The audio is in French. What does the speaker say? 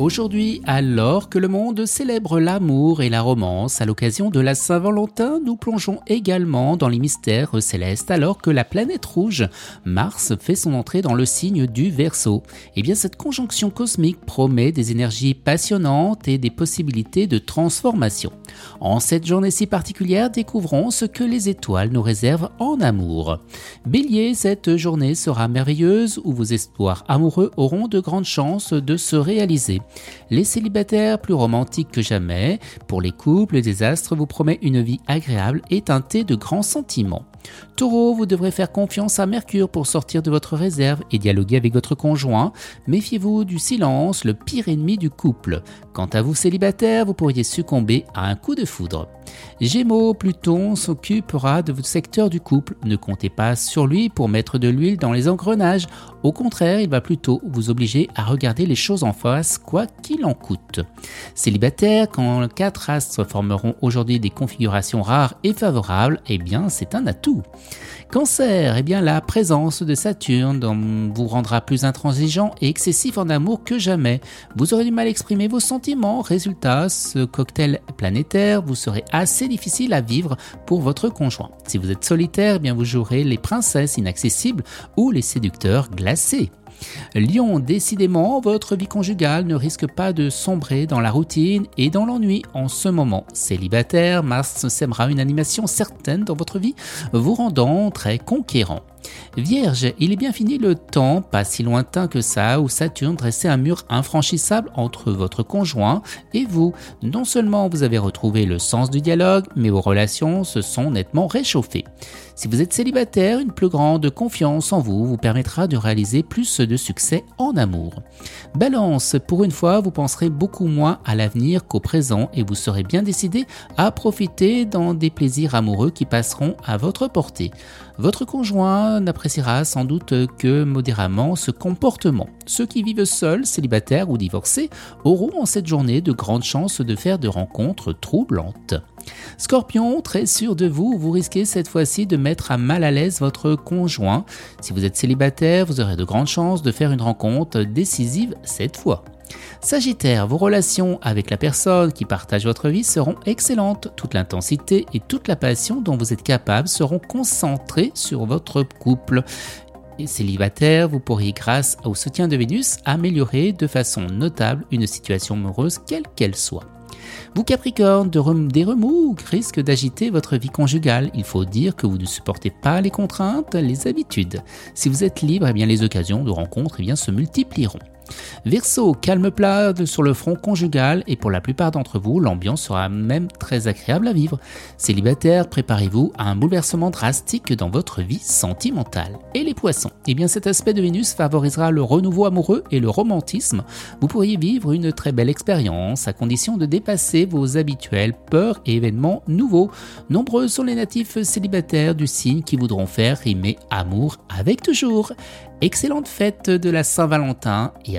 Aujourd'hui, alors que le monde célèbre l'amour et la romance à l'occasion de la Saint-Valentin, nous plongeons également dans les mystères célestes alors que la planète rouge, Mars, fait son entrée dans le signe du Verseau. Eh bien, cette conjonction cosmique promet des énergies passionnantes et des possibilités de transformation. En cette journée si particulière, découvrons ce que les étoiles nous réservent en amour. Bélier, cette journée sera merveilleuse où vos espoirs amoureux auront de grandes chances de se réaliser. Les célibataires plus romantiques que jamais, pour les couples, le désastre vous promet une vie agréable et teintée de grands sentiments. Taureau, vous devrez faire confiance à Mercure pour sortir de votre réserve et dialoguer avec votre conjoint. Méfiez-vous du silence, le pire ennemi du couple. Quant à vous célibataire, vous pourriez succomber à un coup de foudre. Gémeaux, Pluton s'occupera de votre secteur du couple. Ne comptez pas sur lui pour mettre de l'huile dans les engrenages. Au contraire, il va plutôt vous obliger à regarder les choses en face, quoi qu'il en coûte. Célibataire, quand quatre astres formeront aujourd'hui des configurations rares et favorables, eh bien c'est un atout. Cancer, eh bien la présence de Saturne vous rendra plus intransigeant et excessif en amour que jamais. Vous aurez du mal à exprimer vos sentiments. Résultat, ce cocktail planétaire vous serait assez difficile à vivre pour votre conjoint. Si vous êtes solitaire, eh bien vous jouerez les princesses inaccessibles ou les séducteurs glacés. Lion, décidément, votre vie conjugale ne risque pas de sombrer dans la routine et dans l'ennui en ce moment. Célibataire, Mars sèmera une animation certaine dans votre vie, vous rendant très conquérant. Vierge, il est bien fini le temps, pas si lointain que ça, où Saturne dressait un mur infranchissable entre votre conjoint et vous. Non seulement vous avez retrouvé le sens du dialogue, mais vos relations se sont nettement réchauffées. Si vous êtes célibataire, une plus grande confiance en vous vous permettra de réaliser plus de succès en amour. Balance, pour une fois, vous penserez beaucoup moins à l'avenir qu'au présent et vous serez bien décidé à profiter dans des plaisirs amoureux qui passeront à votre portée. Votre conjoint n'appréciera sans doute que modérément ce comportement. Ceux qui vivent seuls, célibataires ou divorcés auront en cette journée de grandes chances de faire de rencontres troublantes. Scorpion, très sûr de vous, vous risquez cette fois-ci de mettre à mal à l'aise votre conjoint. Si vous êtes célibataire, vous aurez de grandes chances de faire une rencontre décisive cette fois. Sagittaire, vos relations avec la personne qui partage votre vie seront excellentes. Toute l'intensité et toute la passion dont vous êtes capable seront concentrées sur votre couple. Et célibataire, vous pourriez, grâce au soutien de Vénus, améliorer de façon notable une situation amoureuse quelle qu'elle soit. Vous Capricorne, des remous risquent d'agiter votre vie conjugale. Il faut dire que vous ne supportez pas les contraintes, les habitudes. Si vous êtes libre, eh bien les occasions de rencontre eh se multiplieront. Verseau, calme plat sur le front conjugal et pour la plupart d'entre vous, l'ambiance sera même très agréable à vivre. Célibataire, préparez-vous à un bouleversement drastique dans votre vie sentimentale. Et les poissons? Eh bien cet aspect de Vénus favorisera le renouveau amoureux et le romantisme. Vous pourriez vivre une très belle expérience à condition de dépasser vos habituelles peurs et événements nouveaux. Nombreux sont les natifs célibataires du signe qui voudront faire rimer amour avec toujours. Excellente fête de la Saint-Valentin et